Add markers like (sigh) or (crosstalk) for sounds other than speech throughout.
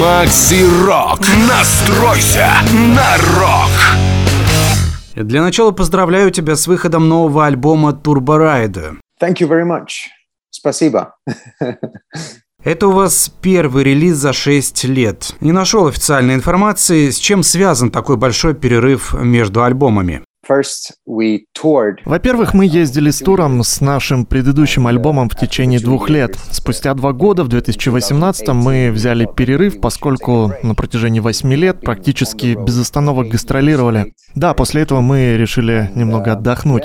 Макси Рок. Настройся на рок. Для начала поздравляю тебя с выходом нового альбома Ride. Thank you very much. Спасибо. Это у вас первый релиз за 6 лет. Не нашел официальной информации, с чем связан такой большой перерыв между альбомами. Во-первых, мы ездили с туром с нашим предыдущим альбомом в течение двух лет. Спустя два года, в 2018 мы взяли перерыв, поскольку на протяжении восьми лет практически без остановок гастролировали. Да, после этого мы решили немного отдохнуть.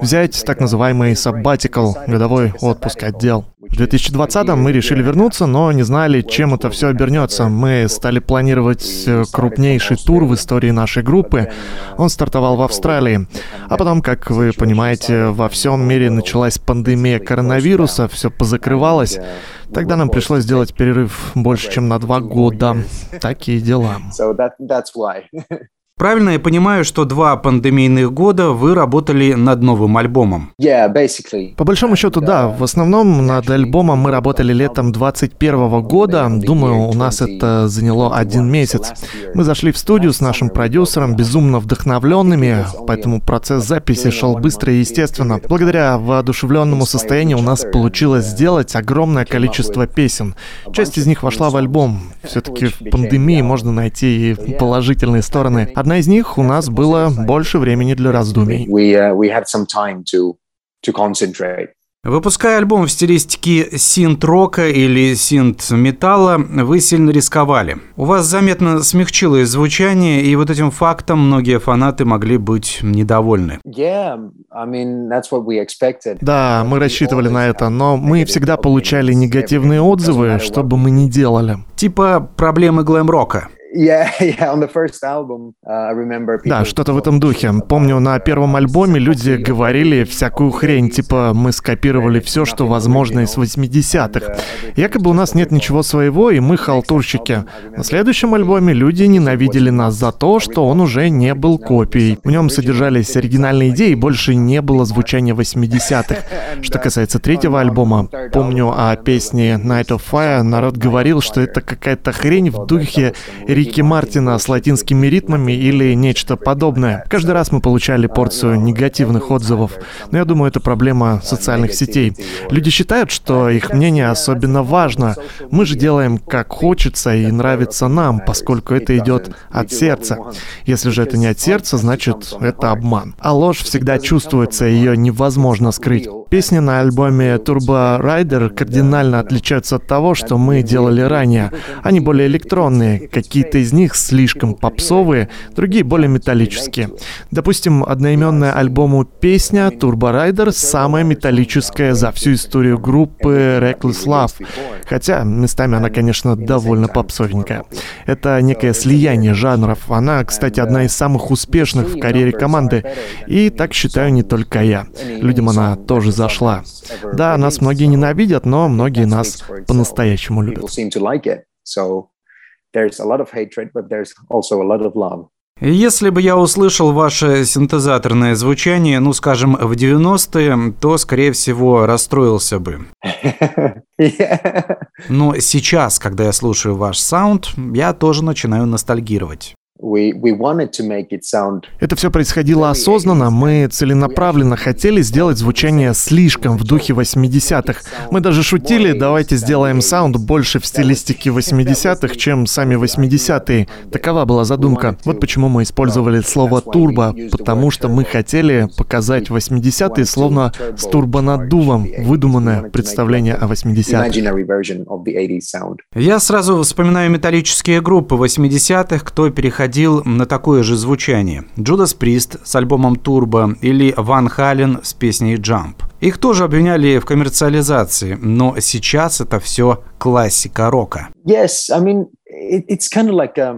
Взять так называемый sabbatical, годовой отпуск отдел. В 2020 мы решили вернуться, но не знали, чем это все обернется. Мы стали планировать э, крупнейший тур в истории нашей группы. Он стартовал в Австралии. А потом, как вы понимаете, во всем мире началась пандемия коронавируса, все позакрывалось. Тогда нам пришлось сделать перерыв больше, чем на два года. Такие дела. (laughs) Правильно я понимаю, что два пандемийных года вы работали над новым альбомом? По большому счету, да. В основном над альбомом мы работали летом 21 года. Думаю, у нас это заняло один месяц. Мы зашли в студию с нашим продюсером, безумно вдохновленными, поэтому процесс записи шел быстро и естественно. Благодаря воодушевленному состоянию у нас получилось сделать огромное количество песен. Часть из них вошла в альбом. Все-таки в пандемии можно найти и положительные стороны. Одна Одна из них у нас было больше времени для раздумий. Выпуская альбом в стилистике синт-рока или синт-металла, вы сильно рисковали. У вас заметно смягчилось звучание, и вот этим фактом многие фанаты могли быть недовольны. Да, мы рассчитывали на это, но мы всегда получали негативные отзывы, что бы мы ни делали. Типа проблемы глэм-рока. (laughs) Uh, да, что-то в этом духе. Помню, на первом альбоме люди говорили всякую хрень, типа мы скопировали все, что возможно из 80-х. Якобы у нас нет ничего своего, и мы халтурщики. На следующем альбоме люди ненавидели нас за то, что он уже не был копией. В нем содержались оригинальные идеи, больше не было звучания (laughs) 80-х. Что касается третьего альбома, помню о песне Night of Fire, народ говорил, что это какая-то хрень в духе Рики Мартина с латинскими ритмами или нечто подобное. Каждый раз мы получали порцию негативных отзывов. Но я думаю, это проблема социальных сетей. Люди считают, что их мнение особенно важно. Мы же делаем как хочется и нравится нам, поскольку это идет от сердца. Если же это не от сердца, значит это обман. А ложь всегда чувствуется, ее невозможно скрыть. Песни на альбоме Turbo Rider кардинально отличаются от того, что мы делали ранее. Они более электронные, какие-то из них слишком попсовые, другие более металлические. Допустим, одноименная альбому песня Turbo Rider самая металлическая за всю историю группы Reckless Love. Хотя местами она, конечно, довольно попсовенькая. Это некое слияние жанров. Она, кстати, одна из самых успешных в карьере команды. И так считаю не только я. Людям она тоже зашла. Да, нас многие ненавидят, но многие нас по-настоящему любят. Если бы я услышал ваше синтезаторное звучание, ну, скажем, в 90-е, то, скорее всего, расстроился бы. (laughs) Но сейчас, когда я слушаю ваш саунд, я тоже начинаю ностальгировать. Это все происходило осознанно. Мы целенаправленно хотели сделать звучание слишком в духе 80-х. Мы даже шутили, давайте сделаем саунд больше в стилистике 80-х, чем сами 80-е. Такова была задумка. Вот почему мы использовали слово «турбо», потому что мы хотели показать 80-е словно с турбонаддувом, выдуманное представление о 80-х. Я сразу вспоминаю металлические группы 80-х, кто переходил переходил на такое же звучание. Джудас Прист с альбомом Turbo или Ван Хален с песней Jump. Их тоже обвиняли в коммерциализации, но сейчас это все классика рока. Yes, I mean,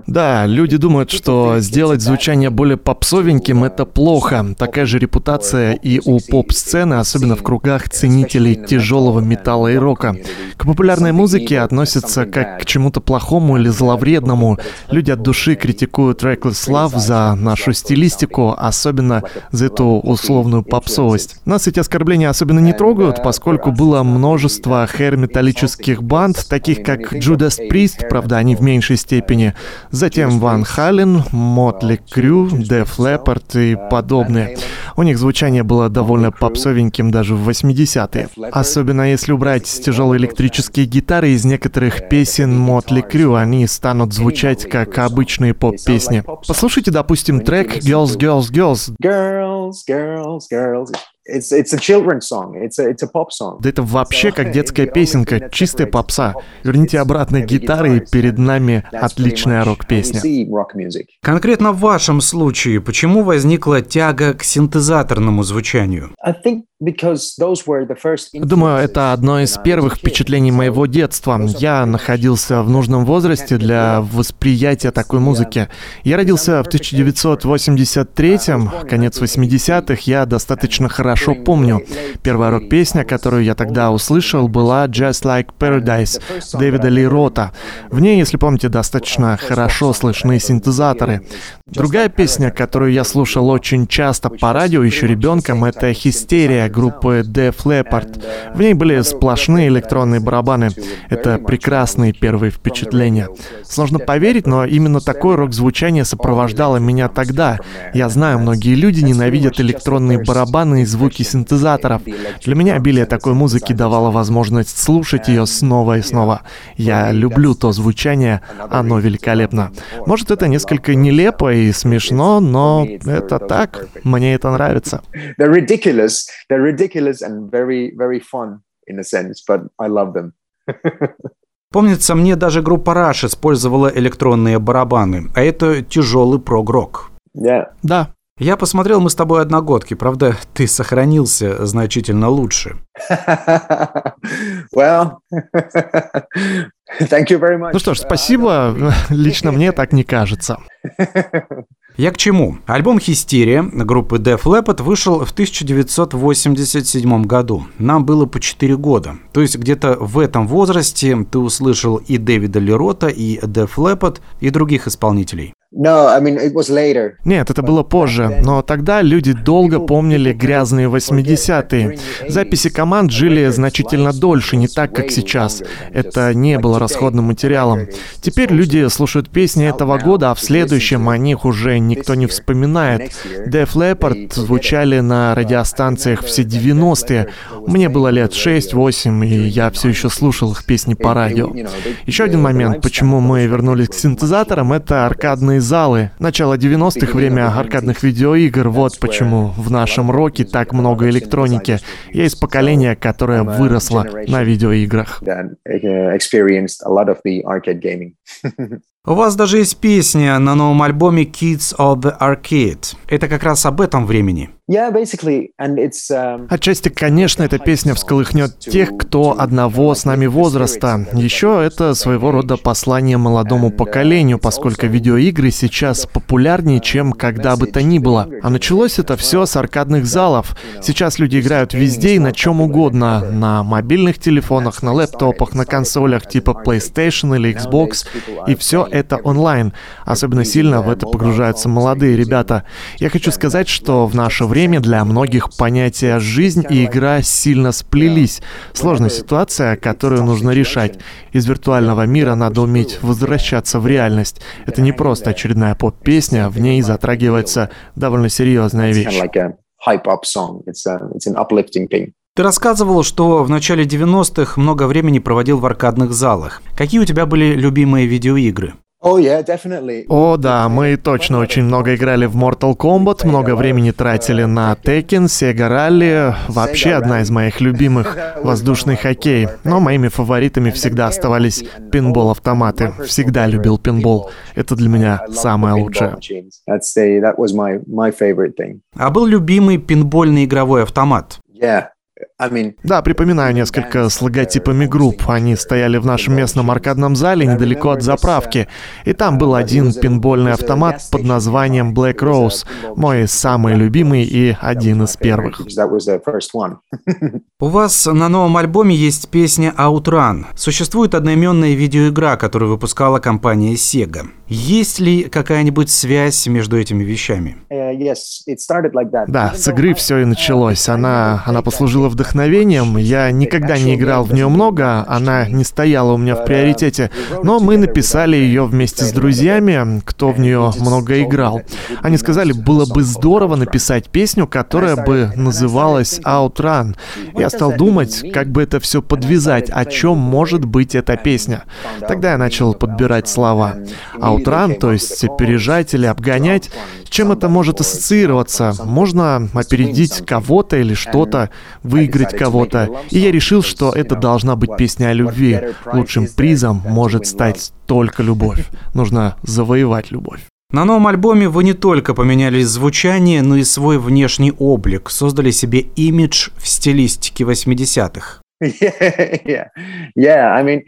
да, люди думают, что сделать звучание более попсовеньким — это плохо. Такая же репутация и у поп-сцены, особенно в кругах ценителей тяжелого металла и рока. К популярной музыке относятся как к чему-то плохому или зловредному. Люди от души критикуют Reckless Love за нашу стилистику, особенно за эту условную попсовость. Нас эти оскорбления особенно не трогают, поскольку было множество хэр-металлических банд, таких как Judas Priest, правда, они в меньшей степени. Затем Ван Хален, Мотли Крю, Def Leppard и подобные. У них звучание было довольно попсовеньким даже в 80-е. Особенно если убрать тяжелые электрические гитары из некоторых песен Мотли Крю, они станут звучать как обычные поп-песни. Послушайте, допустим, трек Girls, Girls, Girls. Girls, girls, girls. It's, it's a children's song. It's a, it's a pop song. Да это вообще как детская песенка, чистая попса. Верните обратно гитары, и перед нами отличная рок-песня. Конкретно в вашем случае, почему возникла тяга к синтезаторному звучанию? Думаю, это одно из первых впечатлений моего детства. Я находился в нужном возрасте для восприятия такой музыки. Я родился в 1983-м, конец 80-х, я достаточно хорошо помню. Первая рок-песня, которую я тогда услышал, была «Just Like Paradise» Дэвида Ли Рота. В ней, если помните, достаточно хорошо слышны синтезаторы. Другая песня, которую я слушал очень часто по радио еще ребенком, это «Хистерия» группы Def Leppard. В ней были сплошные электронные барабаны. Это прекрасные первые впечатления. Сложно поверить, но именно такое рок-звучание сопровождало меня тогда. Я знаю, многие люди ненавидят электронные барабаны и звуки синтезаторов. Для меня обилие такой музыки давало возможность слушать ее снова и снова. Я люблю то звучание, оно великолепно. Может, это несколько нелепо и смешно, но это так, мне это нравится. (laughs) Помнится, мне даже группа Rush использовала электронные барабаны, а это тяжелый прогрок. Yeah. Да. Я посмотрел, мы с тобой одногодки, правда, ты сохранился значительно лучше. (laughs) well, (laughs) thank you very much. Ну что ж, спасибо. (laughs) Лично мне так не кажется. Я к чему? Альбом «Хистерия» группы Def Leppard вышел в 1987 году. Нам было по 4 года. То есть где-то в этом возрасте ты услышал и Дэвида Лерота, и Def Leppard, и других исполнителей. Нет, это было позже, но тогда люди долго помнили грязные 80-е. Записи команд жили значительно дольше, не так, как сейчас. Это не было расходным материалом. Теперь люди слушают песни этого года, а в следующем о них уже никто не вспоминает. Def Leppard звучали на радиостанциях все 90-е. Мне было лет 6-8, и я все еще слушал их песни по радио. Еще один момент, почему мы вернулись к синтезаторам, это аркадные залы. Начало 90-х, время аркадных видеоигр. Вот почему в нашем роке так много электроники. Я из поколения, которое выросло на видеоиграх. (laughs) У вас даже есть песня на новом альбоме Kids of the Arcade. Это как раз об этом времени. Um, Отчасти, конечно, эта песня всколыхнет тех, кто одного с нами возраста. Еще это своего рода послание молодому поколению, поскольку видеоигры сейчас популярнее, чем когда бы то ни было. А началось это все с аркадных залов. Сейчас люди играют везде и на чем угодно. На мобильных телефонах, на лэптопах, на консолях типа PlayStation или Xbox. И все это онлайн. Особенно сильно в это погружаются молодые ребята. Я хочу сказать, что в наше время для многих понятия «жизнь» и «игра» сильно сплелись. Сложная ситуация, которую нужно решать. Из виртуального мира надо уметь возвращаться в реальность. Это не просто очередная поп-песня, в ней затрагивается довольно серьезная вещь. Ты рассказывал, что в начале 90-х много времени проводил в аркадных залах. Какие у тебя были любимые видеоигры? Oh, yeah. О, да, мы точно очень много играли в Mortal Kombat, много времени тратили на Tekken, Sega Rally, вообще одна из моих любимых (laughs) — воздушный хоккей. Но моими фаворитами всегда оставались пинбол-автоматы. Всегда любил пинбол. Это для меня самое лучшее. А был любимый пинбольный игровой автомат? Да, припоминаю несколько с логотипами групп. Они стояли в нашем местном аркадном зале недалеко от заправки. И там был один пинбольный автомат под названием Black Rose. Мой самый любимый и один из первых. (laughs) У вас на новом альбоме есть песня Outrun. Существует одноименная видеоигра, которую выпускала компания Sega. Есть ли какая-нибудь связь между этими вещами? Uh, да, с игры все и началось. Она, она послужила вдохновением вдохновением. Я никогда не играл в нее много, она не стояла у меня в приоритете, но мы написали ее вместе с друзьями, кто в нее много играл. Они сказали, было бы здорово написать песню, которая бы называлась Outrun. Я стал думать, как бы это все подвязать, о чем может быть эта песня. Тогда я начал подбирать слова. Outrun, то есть опережать или обгонять, с чем это может ассоциироваться? Можно опередить кого-то или что-то, выиграть кого-то. И я решил, что это должна быть песня о любви. Лучшим призом может стать только любовь. Нужно завоевать любовь. На новом альбоме вы не только поменяли звучание, но и свой внешний облик, создали себе имидж в стилистике 80-х. (laughs) Yeah, yeah, yeah. I mean,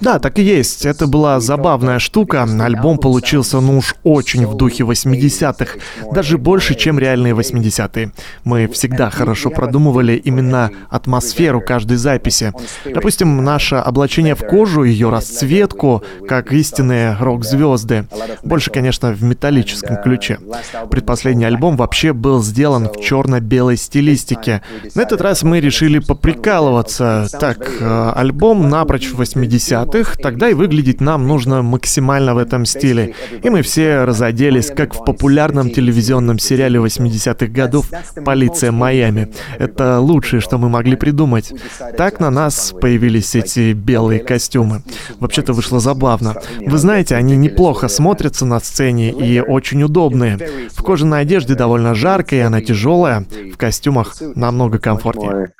да, так и есть. Это была забавная штука. Альбом получился, ну уж очень в духе 80-х. Даже больше, чем реальные 80-е. Мы всегда хорошо продумывали именно атмосферу каждой записи. Допустим, наше облачение в кожу, ее расцветку, как истинные рок-звезды. Больше, конечно, в металлическом ключе. Предпоследний альбом вообще был сделан в черно-белой стилистике. На этот раз мы решили поприкалываться. Так, э, альбом напрочь в 80-х, тогда и выглядеть нам нужно максимально в этом стиле. И мы все разоделись, как в популярном телевизионном сериале 80-х годов «Полиция Майами». Это лучшее, что мы могли придумать. Так на нас появились эти белые костюмы. Вообще-то вышло забавно. Вы знаете, они неплохо смотрятся на сцене и очень удобные. В кожаной одежде довольно жарко, и она тяжелая. В костюмах намного комфортнее.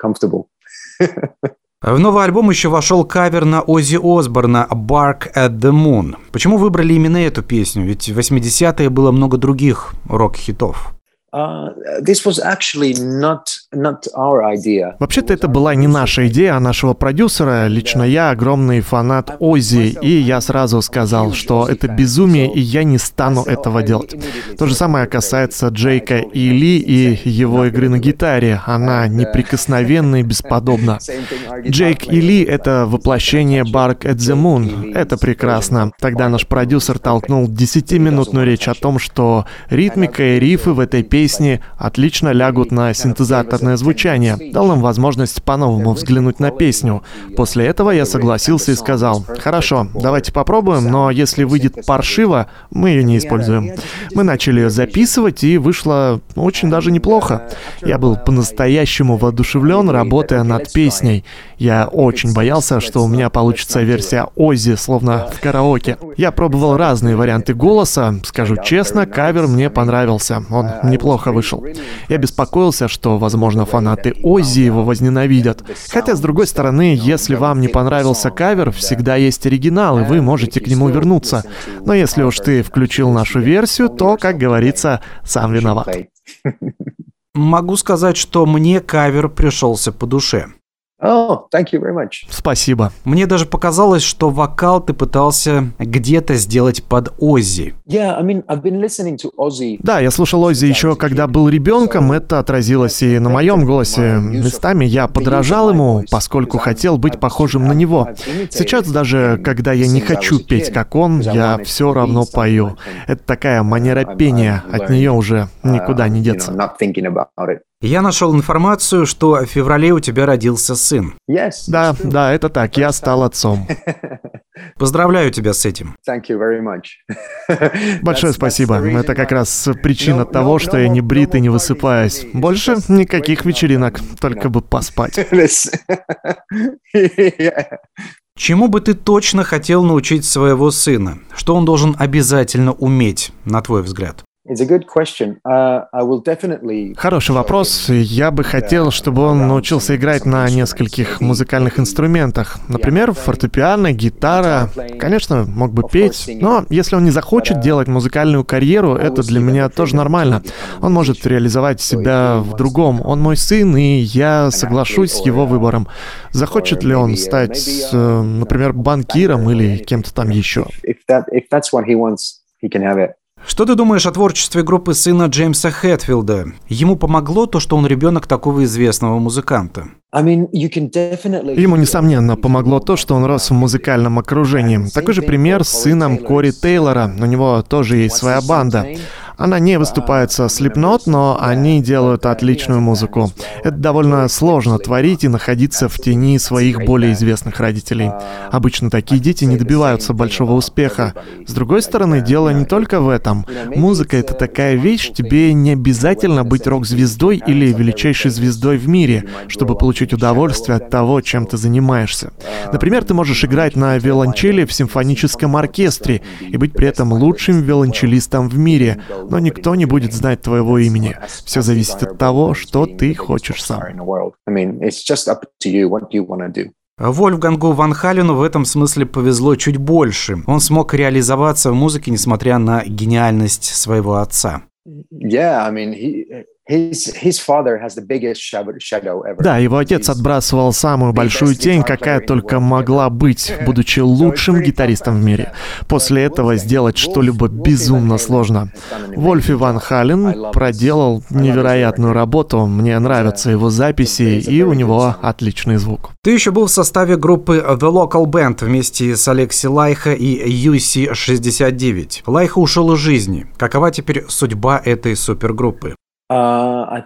(laughs) В новый альбом еще вошел кавер на Оззи Осборна «Bark at the Moon». Почему выбрали именно эту песню? Ведь в 80-е было много других рок-хитов. Вообще-то это была не наша идея, а нашего продюсера. Лично я огромный фанат Оззи, и я сразу сказал, что это безумие, и я не стану этого делать. То же самое касается Джейка и Ли и его игры на гитаре. Она неприкосновенна и бесподобна. Джейк и Ли — это воплощение Bark at the Moon. Это прекрасно. Тогда наш продюсер толкнул десятиминутную речь о том, что ритмика и рифы в этой песне песни отлично лягут на синтезаторное звучание, дал нам возможность по-новому взглянуть на песню. После этого я согласился и сказал, хорошо, давайте попробуем, но если выйдет паршиво, мы ее не используем. Мы начали записывать, и вышло очень даже неплохо. Я был по-настоящему воодушевлен, работая над песней. Я очень боялся, что у меня получится версия Оззи, словно в караоке. Я пробовал разные варианты голоса. Скажу честно, кавер мне понравился. Он неплохо плохо вышел. Я беспокоился, что, возможно, фанаты Оззи его возненавидят. Хотя, с другой стороны, если вам не понравился кавер, всегда есть оригинал, и вы можете к нему вернуться. Но если уж ты включил нашу версию, то, как говорится, сам виноват. Могу сказать, что мне кавер пришелся по душе. Oh, thank you very much. Спасибо. Мне даже показалось, что вокал ты пытался где-то сделать под Оззи. Yeah, I mean, I've been listening to Ozzy. Да, я слушал Оззи еще когда был ребенком. Это отразилось и на моем голосе. Местами я подражал ему, поскольку хотел быть похожим на него. Сейчас даже, когда я не хочу петь как он, я все равно пою. Это такая манера пения. От нее уже никуда не деться. Я нашел информацию, что в феврале у тебя родился сын. Yes. Да, да, это так. Я стал отцом. (laughs) Поздравляю тебя с этим. Thank you very much. (laughs) Большое спасибо. Это как раз причина того, что я не брит и не высыпаюсь. Больше никаких вечеринок, только бы поспать. (laughs) Чему бы ты точно хотел научить своего сына? Что он должен обязательно уметь, на твой взгляд? Uh, Хороший вопрос. Я бы хотел, чтобы он научился играть на нескольких музыкальных инструментах. Например, фортепиано, гитара. Конечно, мог бы петь. Но если он не захочет делать музыкальную карьеру, это для меня тоже нормально. Он может реализовать себя в другом. Он мой сын, и я соглашусь с его выбором. Захочет ли он стать, э, например, банкиром или кем-то там еще? Что ты думаешь о творчестве группы сына Джеймса Хэтфилда? Ему помогло то, что он ребенок такого известного музыканта? Ему, несомненно, помогло то, что он рос в музыкальном окружении. Такой же пример с сыном Кори Тейлора. У него тоже есть своя банда. Она не выступает со Slipknot, но они делают отличную музыку. Это довольно сложно творить и находиться в тени своих более известных родителей. Обычно такие дети не добиваются большого успеха. С другой стороны, дело не только в этом. Музыка — это такая вещь, тебе не обязательно быть рок-звездой или величайшей звездой в мире, чтобы получить удовольствие от того, чем ты занимаешься. Например, ты можешь играть на виолончели в симфоническом оркестре и быть при этом лучшим виолончелистом в мире, но никто не будет знать твоего имени. Все зависит от того, что ты хочешь сам. Вольфгангу Ван Халену в этом смысле повезло чуть больше. Он смог реализоваться в музыке, несмотря на гениальность своего отца. Yeah, I mean, he, да, его отец отбрасывал самую большую тень, какая только могла быть, (laughs) будучи лучшим гитаристом в мире. После этого сделать что-либо безумно сложно. Вольф Ван Хален проделал невероятную работу. Мне нравятся его записи, и у него отличный звук. Ты еще был в составе группы The Local Band вместе с Алекси Лайхо и UC-69. Лайхо ушел из жизни. Какова теперь судьба этой супергруппы? Uh,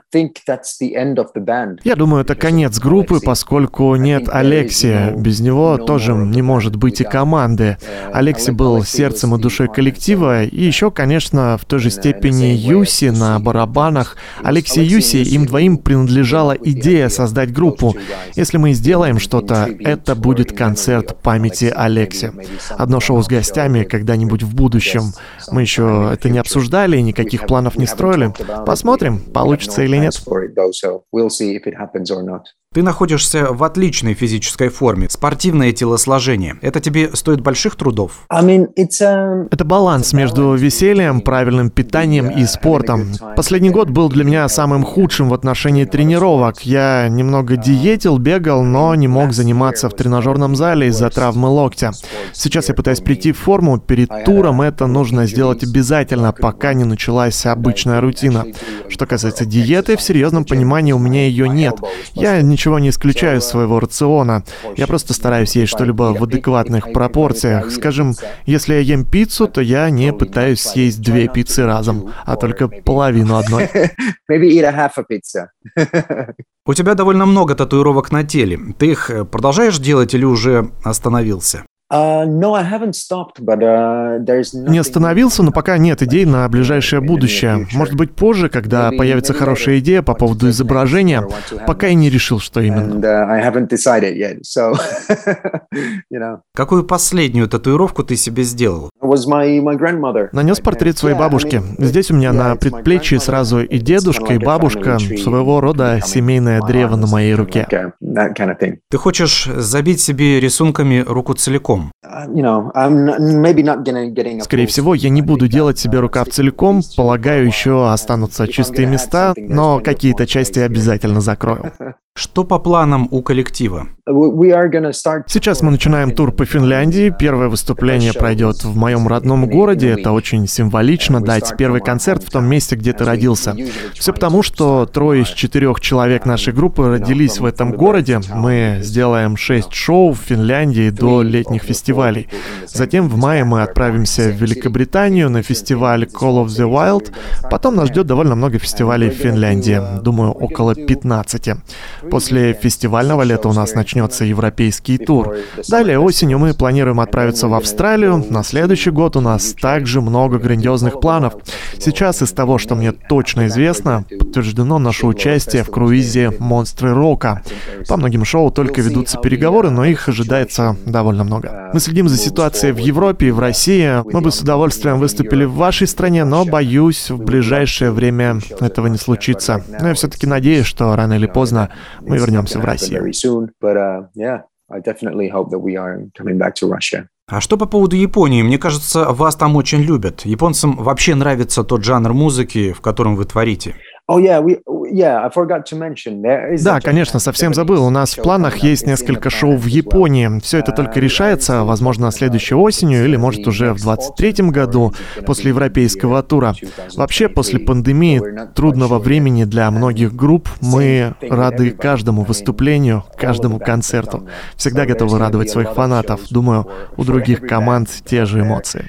Я думаю, это конец группы, поскольку нет Алексия. Без него тоже не может быть и команды. Uh, Алекси был сердцем и душой коллектива, и еще, конечно, в той же степени Юсси на барабанах. Алекси и Юси, им двоим принадлежала идея создать группу. Если мы сделаем что-то, это будет концерт памяти Алекси. Одно шоу с гостями когда-нибудь в будущем. Мы еще это не обсуждали, никаких планов не строили. Посмотрим, получится или нет. Ты находишься в отличной физической форме, спортивное телосложение. Это тебе стоит больших трудов? Um, Это баланс между весельем, правильным питанием и спортом. Последний год был для меня самым худшим в отношении тренировок. Я немного диетил, бегал, но не мог заниматься в тренажерном зале из-за травмы локтя. Сейчас я пытаюсь прийти в форму. Перед туром это нужно сделать обязательно, пока не началась обычная рутина. Что касается диеты, в серьезном понимании у меня ее нет. Я ничего ничего не исключаю из своего рациона. Я просто стараюсь есть что-либо в адекватных пропорциях. Скажем, если я ем пиццу, то я не пытаюсь съесть две пиццы разом, а только половину одной. (laughs) У тебя довольно много татуировок на теле. Ты их продолжаешь делать или уже остановился? Uh, uh, Не остановился, но пока нет идей на ближайшее будущее. Может быть, позже, когда появится хорошая идея по поводу изображения, пока я не решил, что именно. Какую последнюю татуировку ты себе сделал? Нанес портрет своей бабушки. Здесь у меня на предплечье сразу и дедушка, и бабушка, своего рода семейное древо на моей руке. Ты хочешь забить себе рисунками руку целиком? Целиком? Скорее всего, я не буду делать себе рукав целиком, полагаю, еще останутся чистые места, но какие-то части обязательно закрою. (laughs) Что по планам у коллектива? Сейчас мы начинаем тур по Финляндии. Первое выступление пройдет в моем родном городе. Это очень символично дать первый концерт в том месте, где ты родился. Все потому, что трое из четырех человек нашей группы родились в этом городе. Мы сделаем шесть шоу в Финляндии до летних фестивалей. Затем в мае мы отправимся в Великобританию на фестиваль Call of the Wild. Потом нас ждет довольно много фестивалей в Финляндии. Думаю, около 15. После фестивального лета у нас начнется европейский тур. Далее осенью мы планируем отправиться в Австралию. На следующий год у нас также много грандиозных планов. Сейчас из того, что мне точно известно, подтверждено наше участие в круизе «Монстры рока». По многим шоу только ведутся переговоры, но их ожидается довольно много. Мы следим за ситуацией в Европе и в России. Мы бы с удовольствием выступили в вашей стране, но, боюсь, в ближайшее время этого не случится. Но я все-таки надеюсь, что рано или поздно мы вернемся в Россию. А что по поводу Японии? Мне кажется, вас там очень любят. Японцам вообще нравится тот жанр музыки, в котором вы творите. Oh yeah, we да, конечно, совсем забыл. У нас в планах есть несколько шоу в Японии. Все это только решается, возможно, следующей осенью или, может, уже в 23 году, после европейского тура. Вообще, после пандемии, трудного времени для многих групп, мы рады каждому выступлению, каждому концерту. Всегда готовы радовать своих фанатов. Думаю, у других команд те же эмоции.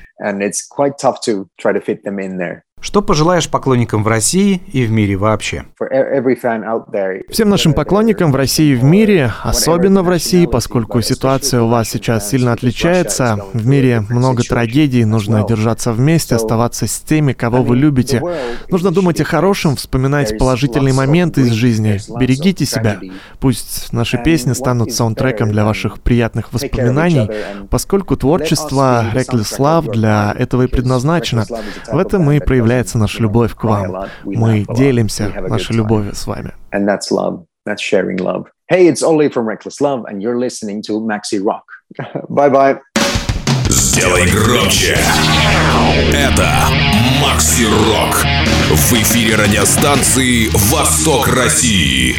Что пожелаешь поклонникам в России и в мире вообще? Всем нашим поклонникам в России и в мире, особенно в России, поскольку ситуация у вас сейчас сильно отличается, в мире много трагедий, нужно держаться вместе, оставаться с теми, кого вы любите. Нужно думать о хорошем, вспоминать положительные моменты из жизни. Берегите себя. Пусть наши песни станут саундтреком для ваших приятных воспоминаний, поскольку творчество Reckless Love для этого и предназначено. В этом мы проявляем проявляется наша любовь к вам. Мы делимся нашей любовью с вами. That's sharing love. Hey, it's Ollie from Reckless Love, and you're listening to Maxi Rock. (laughs) bye bye. Сделай громче. Это Макси Рок. В эфире радиостанции «Восток России».